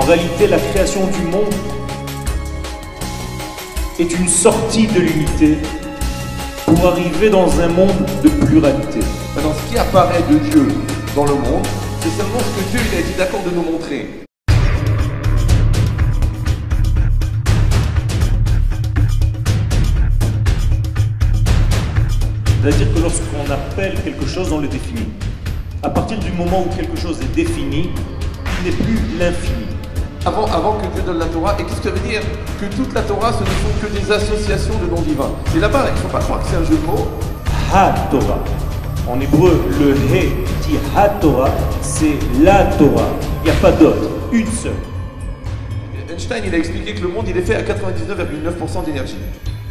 En réalité, la création du monde est une sortie de l'unité pour arriver dans un monde de pluralité. Maintenant, ce qui apparaît de Dieu dans le monde, c'est seulement ce que Dieu il a été d'accord de nous montrer. C'est-à-dire que lorsqu'on appelle quelque chose, on le définit. À partir du moment où quelque chose est défini, il n'est plus l'infini. Avant, avant que Dieu donne la Torah, et qu'est-ce que ça veut dire Que toute la Torah, ce ne sont que des associations de noms divins. Et là-bas, il ne faut pas croire que c'est un jeu de mots. Ha-Torah. En hébreu, le He dit Ha-Torah, c'est la Torah. Il n'y a pas d'autre, une seule. Einstein, il a expliqué que le monde, il est fait à 99,9% d'énergie.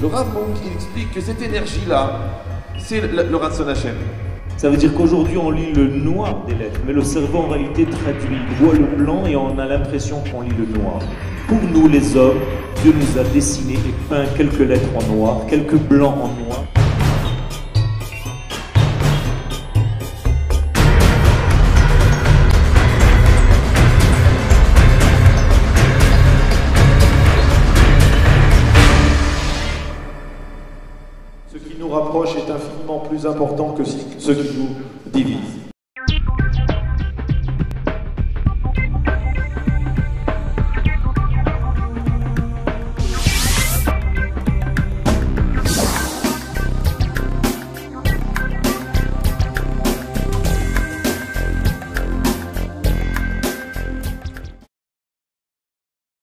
Le Rav Monk, il explique que cette énergie-là, c'est le, le Ratson Hashem. Ça veut dire qu'aujourd'hui on lit le noir des lettres, mais le cerveau en réalité traduit, il voit le blanc et on a l'impression qu'on lit le noir. Pour nous les hommes, Dieu nous a dessiné et peint quelques lettres en noir, quelques blancs en noir. Nous rapproche est infiniment plus important que ce qui nous divise.